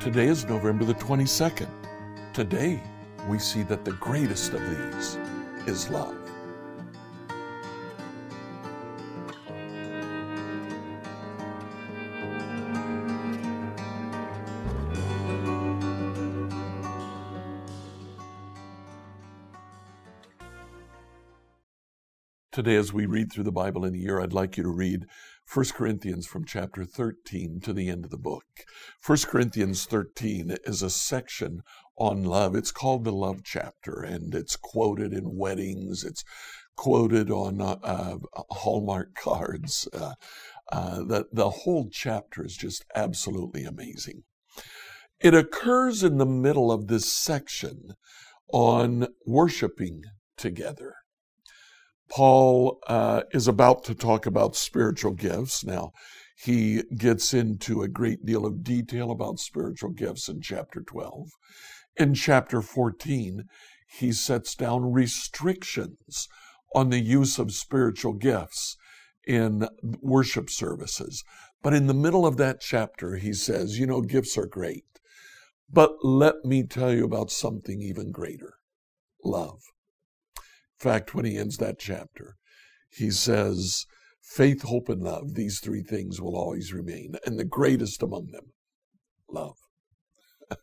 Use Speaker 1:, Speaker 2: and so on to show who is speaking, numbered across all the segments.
Speaker 1: Today is November the 22nd. Today, we see that the greatest of these is love. Today, as we read through the Bible in a year, I'd like you to read 1 Corinthians from chapter 13 to the end of the book. 1 Corinthians 13 is a section on love. It's called the love chapter, and it's quoted in weddings, it's quoted on uh, uh, Hallmark cards. Uh, uh the, the whole chapter is just absolutely amazing. It occurs in the middle of this section on worshiping together. Paul uh, is about to talk about spiritual gifts. Now, he gets into a great deal of detail about spiritual gifts in chapter 12. In chapter 14, he sets down restrictions on the use of spiritual gifts in worship services. But in the middle of that chapter, he says, You know, gifts are great, but let me tell you about something even greater love fact, when he ends that chapter, he says, Faith, hope, and love, these three things will always remain. And the greatest among them, love.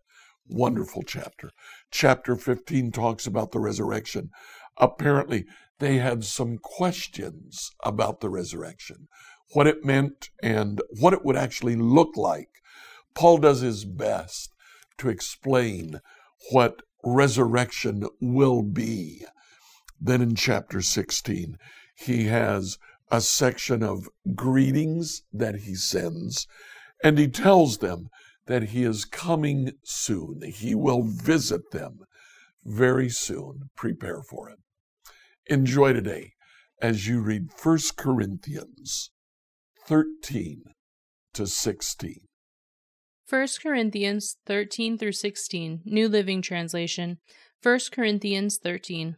Speaker 1: Wonderful chapter. Chapter 15 talks about the resurrection. Apparently, they had some questions about the resurrection, what it meant, and what it would actually look like. Paul does his best to explain what resurrection will be. Then in chapter 16, he has a section of greetings that he sends, and he tells them that he is coming soon. He will visit them very soon. Prepare for it. Enjoy today as you read 1 Corinthians 13 to 16.
Speaker 2: 1 Corinthians 13 through 16, New Living Translation. 1 Corinthians 13.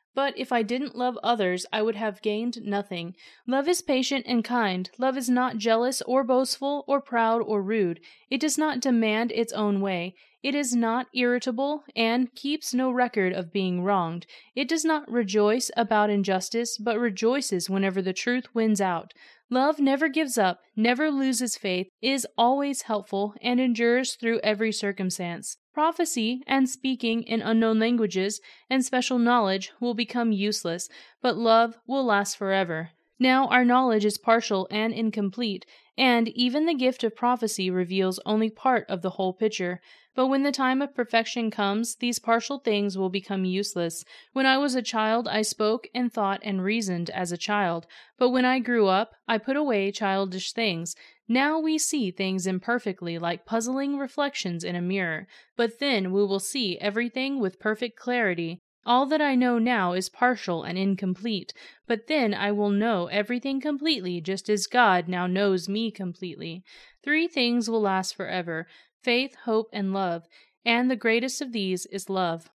Speaker 2: But if I didn't love others, I would have gained nothing. Love is patient and kind. Love is not jealous or boastful or proud or rude. It does not demand its own way. It is not irritable and keeps no record of being wronged. It does not rejoice about injustice, but rejoices whenever the truth wins out. Love never gives up, never loses faith, is always helpful, and endures through every circumstance. Prophecy and speaking in unknown languages and special knowledge will become useless, but love will last forever. Now our knowledge is partial and incomplete, and even the gift of prophecy reveals only part of the whole picture. But when the time of perfection comes, these partial things will become useless. When I was a child, I spoke and thought and reasoned as a child. But when I grew up, I put away childish things. Now we see things imperfectly, like puzzling reflections in a mirror. But then we will see everything with perfect clarity. All that I know now is partial and incomplete, but then I will know everything completely, just as God now knows me completely. Three things will last forever faith, hope, and love, and the greatest of these is love.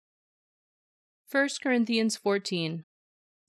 Speaker 2: 1 Corinthians 14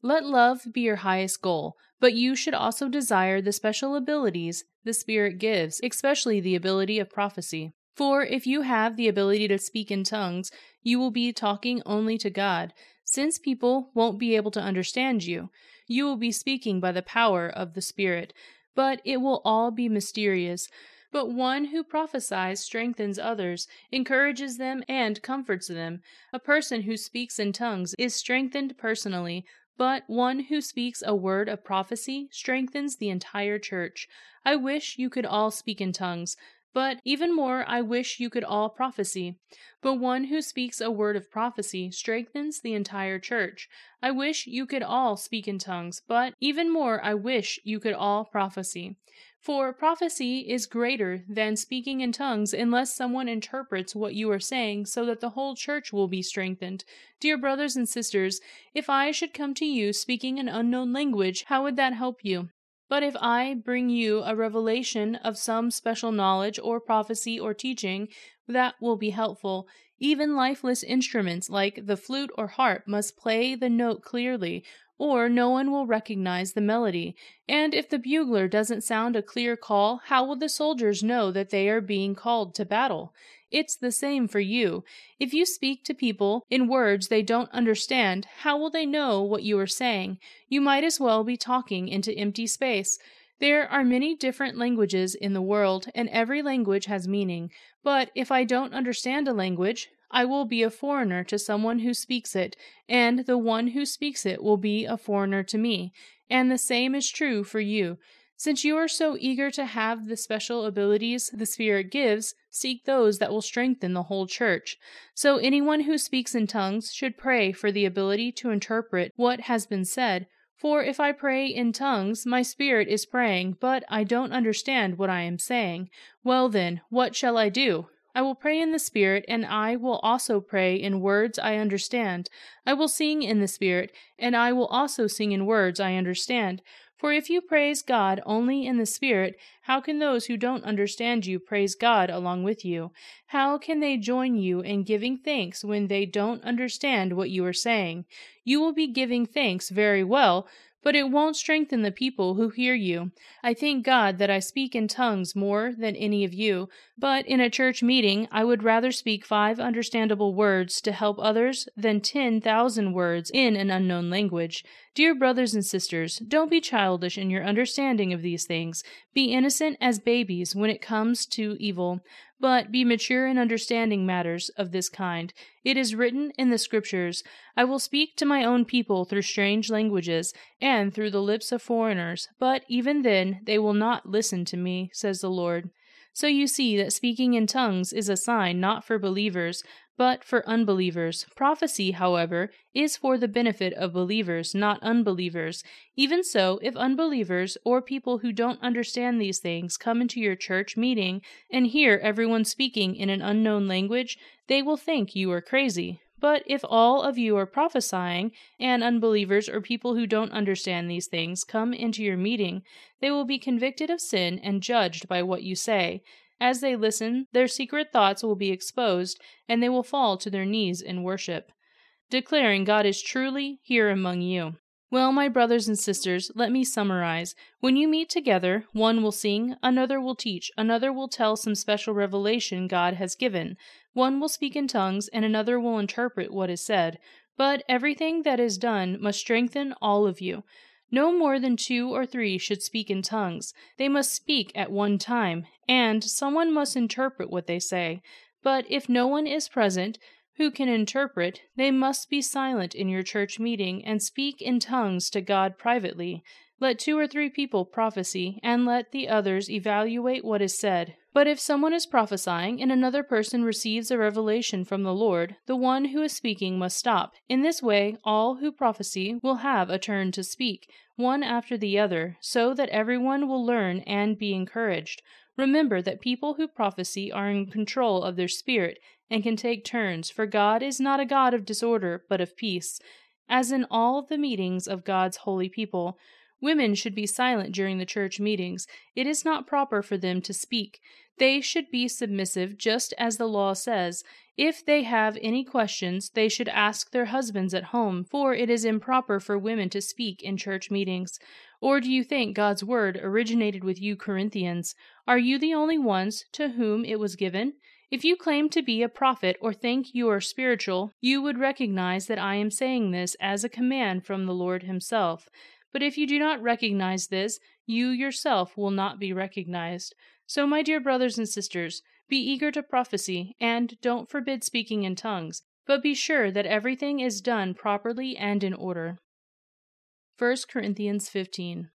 Speaker 2: Let love be your highest goal, but you should also desire the special abilities the Spirit gives, especially the ability of prophecy. For if you have the ability to speak in tongues, you will be talking only to God, since people won't be able to understand you. You will be speaking by the power of the Spirit, but it will all be mysterious. But one who prophesies strengthens others, encourages them, and comforts them. A person who speaks in tongues is strengthened personally, but one who speaks a word of prophecy strengthens the entire church. I wish you could all speak in tongues, But even more, I wish you could all prophesy. But one who speaks a word of prophecy strengthens the entire church. I wish you could all speak in tongues, but even more, I wish you could all prophesy. For prophecy is greater than speaking in tongues unless someone interprets what you are saying so that the whole church will be strengthened. Dear brothers and sisters, if I should come to you speaking an unknown language, how would that help you? But if I bring you a revelation of some special knowledge or prophecy or teaching, that will be helpful. Even lifeless instruments like the flute or harp must play the note clearly, or no one will recognize the melody. And if the bugler doesn't sound a clear call, how will the soldiers know that they are being called to battle? It's the same for you. If you speak to people in words they don't understand, how will they know what you are saying? You might as well be talking into empty space. There are many different languages in the world, and every language has meaning. But if I don't understand a language, I will be a foreigner to someone who speaks it, and the one who speaks it will be a foreigner to me. And the same is true for you. Since you are so eager to have the special abilities the Spirit gives, seek those that will strengthen the whole church. So anyone who speaks in tongues should pray for the ability to interpret what has been said. For if I pray in tongues, my spirit is praying, but I don't understand what I am saying. Well then, what shall I do? I will pray in the Spirit, and I will also pray in words I understand. I will sing in the Spirit, and I will also sing in words I understand. For if you praise God only in the Spirit, how can those who don't understand you praise God along with you? How can they join you in giving thanks when they don't understand what you are saying? You will be giving thanks very well, but it won't strengthen the people who hear you. I thank God that I speak in tongues more than any of you, but in a church meeting I would rather speak five understandable words to help others than ten thousand words in an unknown language. Dear brothers and sisters, don't be childish in your understanding of these things. Be innocent as babies when it comes to evil but be mature in understanding matters of this kind. It is written in the Scriptures, I will speak to my own people through strange languages, and through the lips of foreigners, but even then they will not listen to me, says the Lord. So you see that speaking in tongues is a sign not for believers, but for unbelievers. Prophecy, however, is for the benefit of believers, not unbelievers. Even so, if unbelievers or people who don't understand these things come into your church meeting and hear everyone speaking in an unknown language, they will think you are crazy. But if all of you are prophesying, and unbelievers or people who don't understand these things come into your meeting, they will be convicted of sin and judged by what you say. As they listen, their secret thoughts will be exposed, and they will fall to their knees in worship, declaring God is truly here among you. Well, my brothers and sisters, let me summarize. When you meet together, one will sing, another will teach, another will tell some special revelation God has given, one will speak in tongues, and another will interpret what is said. But everything that is done must strengthen all of you. No more than two or three should speak in tongues. They must speak at one time, and someone must interpret what they say. But if no one is present who can interpret, they must be silent in your church meeting and speak in tongues to God privately. Let two or three people prophesy, and let the others evaluate what is said. But if someone is prophesying and another person receives a revelation from the Lord, the one who is speaking must stop. In this way, all who prophesy will have a turn to speak, one after the other, so that everyone will learn and be encouraged. Remember that people who prophesy are in control of their spirit and can take turns, for God is not a God of disorder, but of peace. As in all the meetings of God's holy people, Women should be silent during the church meetings. It is not proper for them to speak. They should be submissive, just as the law says. If they have any questions, they should ask their husbands at home, for it is improper for women to speak in church meetings. Or do you think God's word originated with you Corinthians? Are you the only ones to whom it was given? If you claim to be a prophet or think you are spiritual, you would recognize that I am saying this as a command from the Lord Himself. But if you do not recognize this, you yourself will not be recognized. So, my dear brothers and sisters, be eager to prophesy, and don't forbid speaking in tongues, but be sure that everything is done properly and in order. 1 Corinthians 15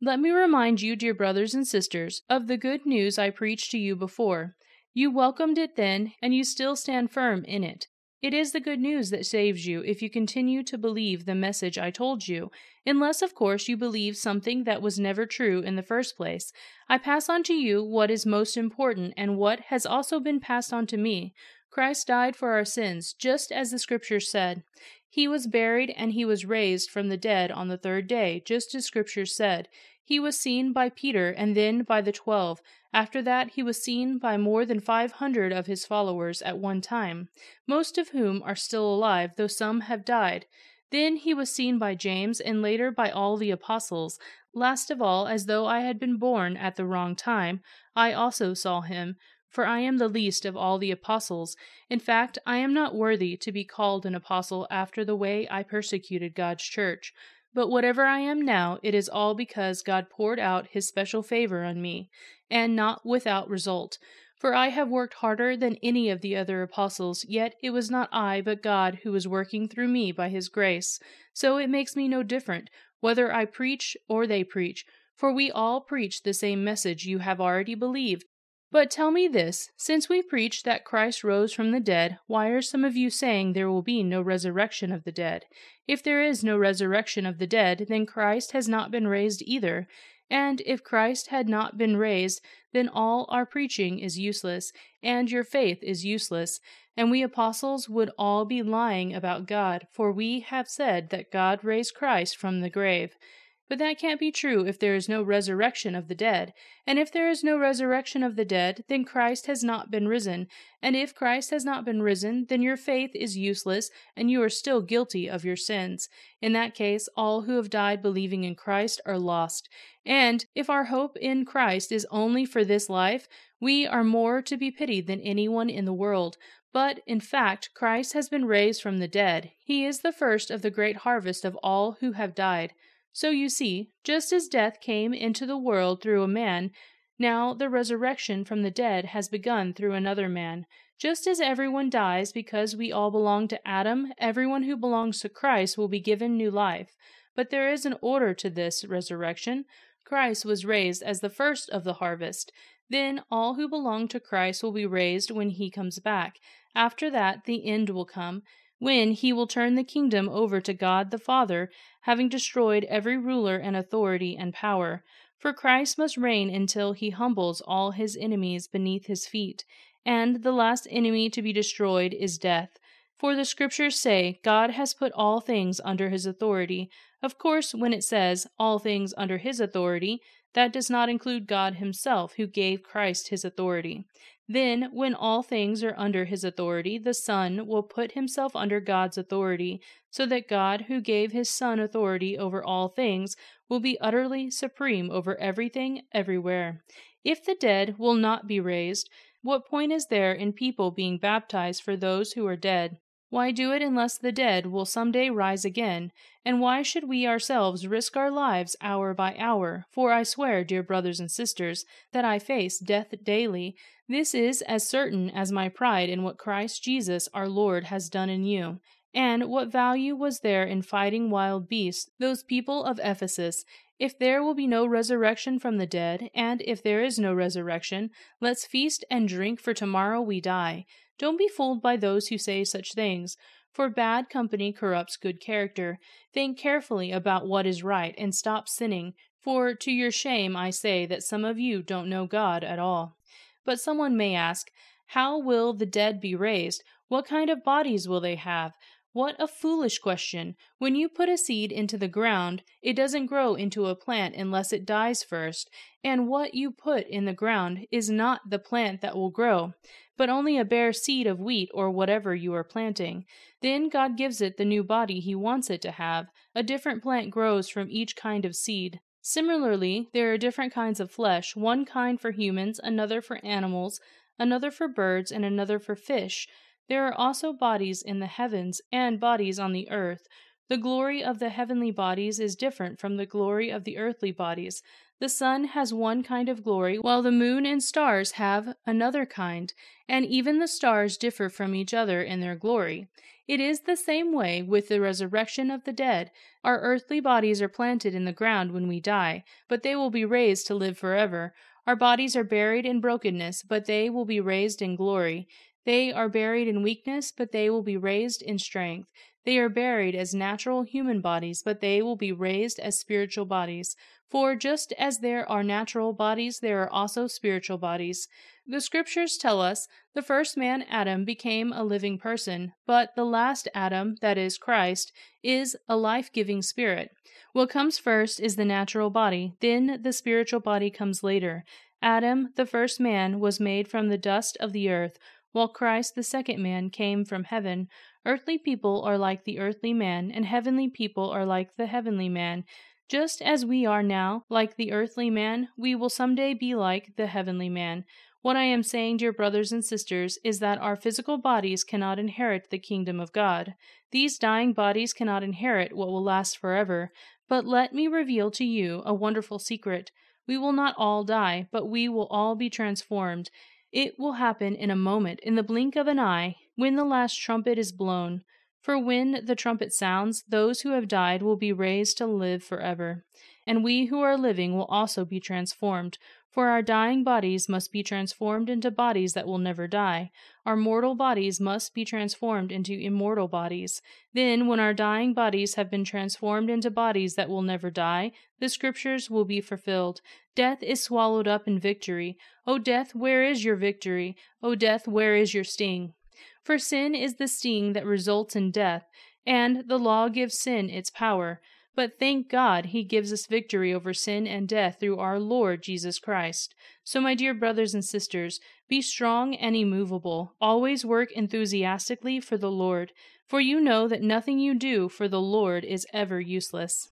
Speaker 2: Let me remind you, dear brothers and sisters, of the good news I preached to you before. You welcomed it then, and you still stand firm in it. It is the good news that saves you if you continue to believe the message I told you, unless, of course, you believe something that was never true in the first place. I pass on to you what is most important and what has also been passed on to me. Christ died for our sins, just as the Scriptures said. He was buried and he was raised from the dead on the third day, just as Scriptures said. He was seen by Peter and then by the twelve. After that, he was seen by more than five hundred of his followers at one time, most of whom are still alive, though some have died. Then he was seen by James, and later by all the apostles. Last of all, as though I had been born at the wrong time, I also saw him. For I am the least of all the apostles. In fact, I am not worthy to be called an apostle after the way I persecuted God's church. But whatever I am now, it is all because God poured out his special favor on me, and not without result. For I have worked harder than any of the other apostles, yet it was not I, but God, who was working through me by his grace. So it makes me no different whether I preach or they preach, for we all preach the same message you have already believed. But tell me this since we preach that Christ rose from the dead, why are some of you saying there will be no resurrection of the dead? If there is no resurrection of the dead, then Christ has not been raised either. And if Christ had not been raised, then all our preaching is useless, and your faith is useless, and we apostles would all be lying about God, for we have said that God raised Christ from the grave. But that can't be true if there is no resurrection of the dead. And if there is no resurrection of the dead, then Christ has not been risen. And if Christ has not been risen, then your faith is useless, and you are still guilty of your sins. In that case, all who have died believing in Christ are lost. And if our hope in Christ is only for this life, we are more to be pitied than anyone in the world. But, in fact, Christ has been raised from the dead. He is the first of the great harvest of all who have died. So you see, just as death came into the world through a man, now the resurrection from the dead has begun through another man. Just as everyone dies because we all belong to Adam, everyone who belongs to Christ will be given new life. But there is an order to this resurrection. Christ was raised as the first of the harvest. Then all who belong to Christ will be raised when he comes back. After that, the end will come when he will turn the kingdom over to God the Father, having destroyed every ruler and authority and power. For Christ must reign until he humbles all his enemies beneath his feet, and the last enemy to be destroyed is death. For the scriptures say, God has put all things under his authority. Of course, when it says, all things under his authority, that does not include God himself, who gave Christ his authority. Then, when all things are under his authority, the Son will put himself under God's authority, so that God, who gave his Son authority over all things, will be utterly supreme over everything, everywhere. If the dead will not be raised, what point is there in people being baptized for those who are dead? Why do it unless the dead will some day rise again? And why should we ourselves risk our lives hour by hour? For I swear, dear brothers and sisters, that I face death daily. This is as certain as my pride in what Christ Jesus our Lord has done in you. And what value was there in fighting wild beasts, those people of Ephesus? If there will be no resurrection from the dead, and if there is no resurrection, let's feast and drink, for tomorrow we die. Don't be fooled by those who say such things, for bad company corrupts good character. Think carefully about what is right and stop sinning, for to your shame I say that some of you don't know God at all. But someone may ask, How will the dead be raised? What kind of bodies will they have? What a foolish question! When you put a seed into the ground, it doesn't grow into a plant unless it dies first, and what you put in the ground is not the plant that will grow, but only a bare seed of wheat or whatever you are planting. Then God gives it the new body He wants it to have. A different plant grows from each kind of seed. Similarly, there are different kinds of flesh, one kind for humans, another for animals, another for birds, and another for fish. There are also bodies in the heavens and bodies on the earth. The glory of the heavenly bodies is different from the glory of the earthly bodies. The sun has one kind of glory, while the moon and stars have another kind, and even the stars differ from each other in their glory. It is the same way with the resurrection of the dead. Our earthly bodies are planted in the ground when we die, but they will be raised to live forever. Our bodies are buried in brokenness, but they will be raised in glory. They are buried in weakness, but they will be raised in strength. They are buried as natural human bodies, but they will be raised as spiritual bodies. For just as there are natural bodies, there are also spiritual bodies. The scriptures tell us the first man, Adam, became a living person, but the last Adam, that is, Christ, is a life giving spirit. What comes first is the natural body, then the spiritual body comes later. Adam, the first man, was made from the dust of the earth, while Christ, the second man, came from heaven. Earthly people are like the earthly man, and heavenly people are like the heavenly man. Just as we are now like the earthly man, we will some day be like the heavenly man. What I am saying, dear brothers and sisters, is that our physical bodies cannot inherit the kingdom of God. These dying bodies cannot inherit what will last forever. But let me reveal to you a wonderful secret. We will not all die, but we will all be transformed. It will happen in a moment, in the blink of an eye, when the last trumpet is blown. For when the trumpet sounds, those who have died will be raised to live forever. And we who are living will also be transformed. For our dying bodies must be transformed into bodies that will never die. Our mortal bodies must be transformed into immortal bodies. Then, when our dying bodies have been transformed into bodies that will never die, the scriptures will be fulfilled. Death is swallowed up in victory. O death, where is your victory? O death, where is your sting? For sin is the sting that results in death, and the law gives sin its power. But thank God, He gives us victory over sin and death through our Lord Jesus Christ. So, my dear brothers and sisters, be strong and immovable. Always work enthusiastically for the Lord, for you know that nothing you do for the Lord is ever useless.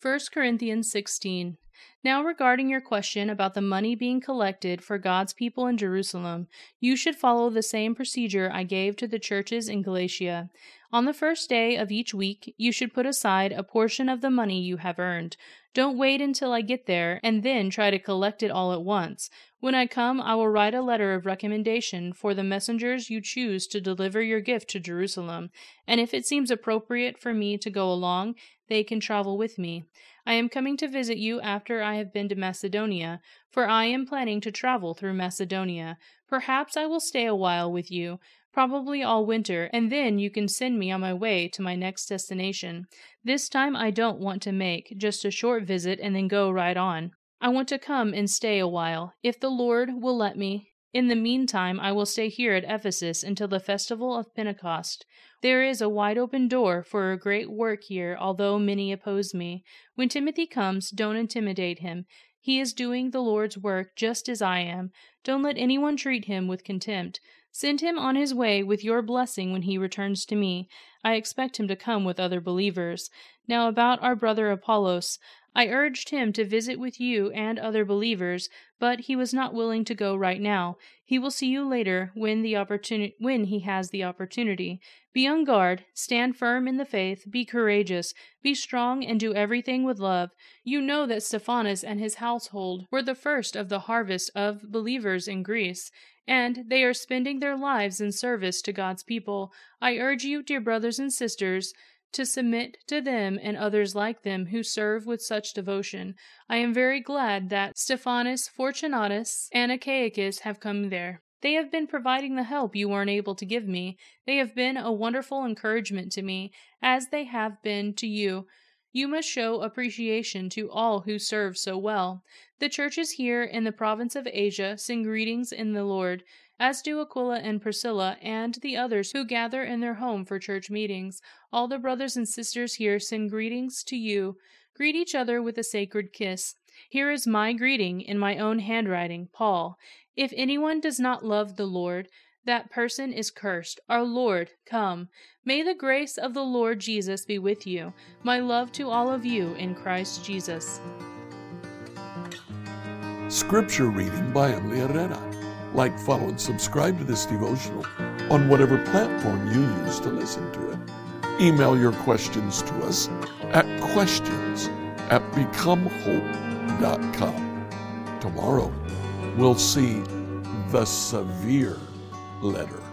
Speaker 2: 1 Corinthians 16. Now, regarding your question about the money being collected for God's people in Jerusalem, you should follow the same procedure I gave to the churches in Galatia. On the first day of each week, you should put aside a portion of the money you have earned. Don't wait until I get there and then try to collect it all at once. When I come, I will write a letter of recommendation for the messengers you choose to deliver your gift to Jerusalem, and if it seems appropriate for me to go along, they can travel with me. I am coming to visit you after I have been to Macedonia, for I am planning to travel through Macedonia. Perhaps I will stay a while with you, probably all winter, and then you can send me on my way to my next destination. This time I don't want to make just a short visit and then go right on. I want to come and stay a while, if the Lord will let me. In the meantime, I will stay here at Ephesus until the festival of Pentecost. There is a wide open door for a great work here, although many oppose me. When Timothy comes, don't intimidate him. He is doing the Lord's work just as I am. Don't let anyone treat him with contempt. Send him on his way with your blessing when he returns to me. I expect him to come with other believers. Now, about our brother Apollos. I urged him to visit with you and other believers, but he was not willing to go right now. He will see you later when the opportunity when he has the opportunity. Be on guard, stand firm in the faith, be courageous, be strong and do everything with love. You know that Stephanas and his household were the first of the harvest of believers in Greece and they are spending their lives in service to God's people. I urge you, dear brothers and sisters, to submit to them and others like them who serve with such devotion. I am very glad that Stephanas Fortunatus, and Achaicus have come there. They have been providing the help you weren't able to give me. They have been a wonderful encouragement to me, as they have been to you. You must show appreciation to all who serve so well. The churches here in the province of Asia send greetings in the Lord as do Aquila and Priscilla and the others who gather in their home for church meetings. All the brothers and sisters here send greetings to you. Greet each other with a sacred kiss. Here is my greeting in my own handwriting, Paul. If anyone does not love the Lord, that person is cursed. Our Lord, come. May the grace of the Lord Jesus be with you. My love to all of you in Christ Jesus.
Speaker 1: Scripture reading by Emily Herrera. Like, follow, and subscribe to this devotional on whatever platform you use to listen to it. Email your questions to us at questions at becomehope.com. Tomorrow, we'll see the severe letter.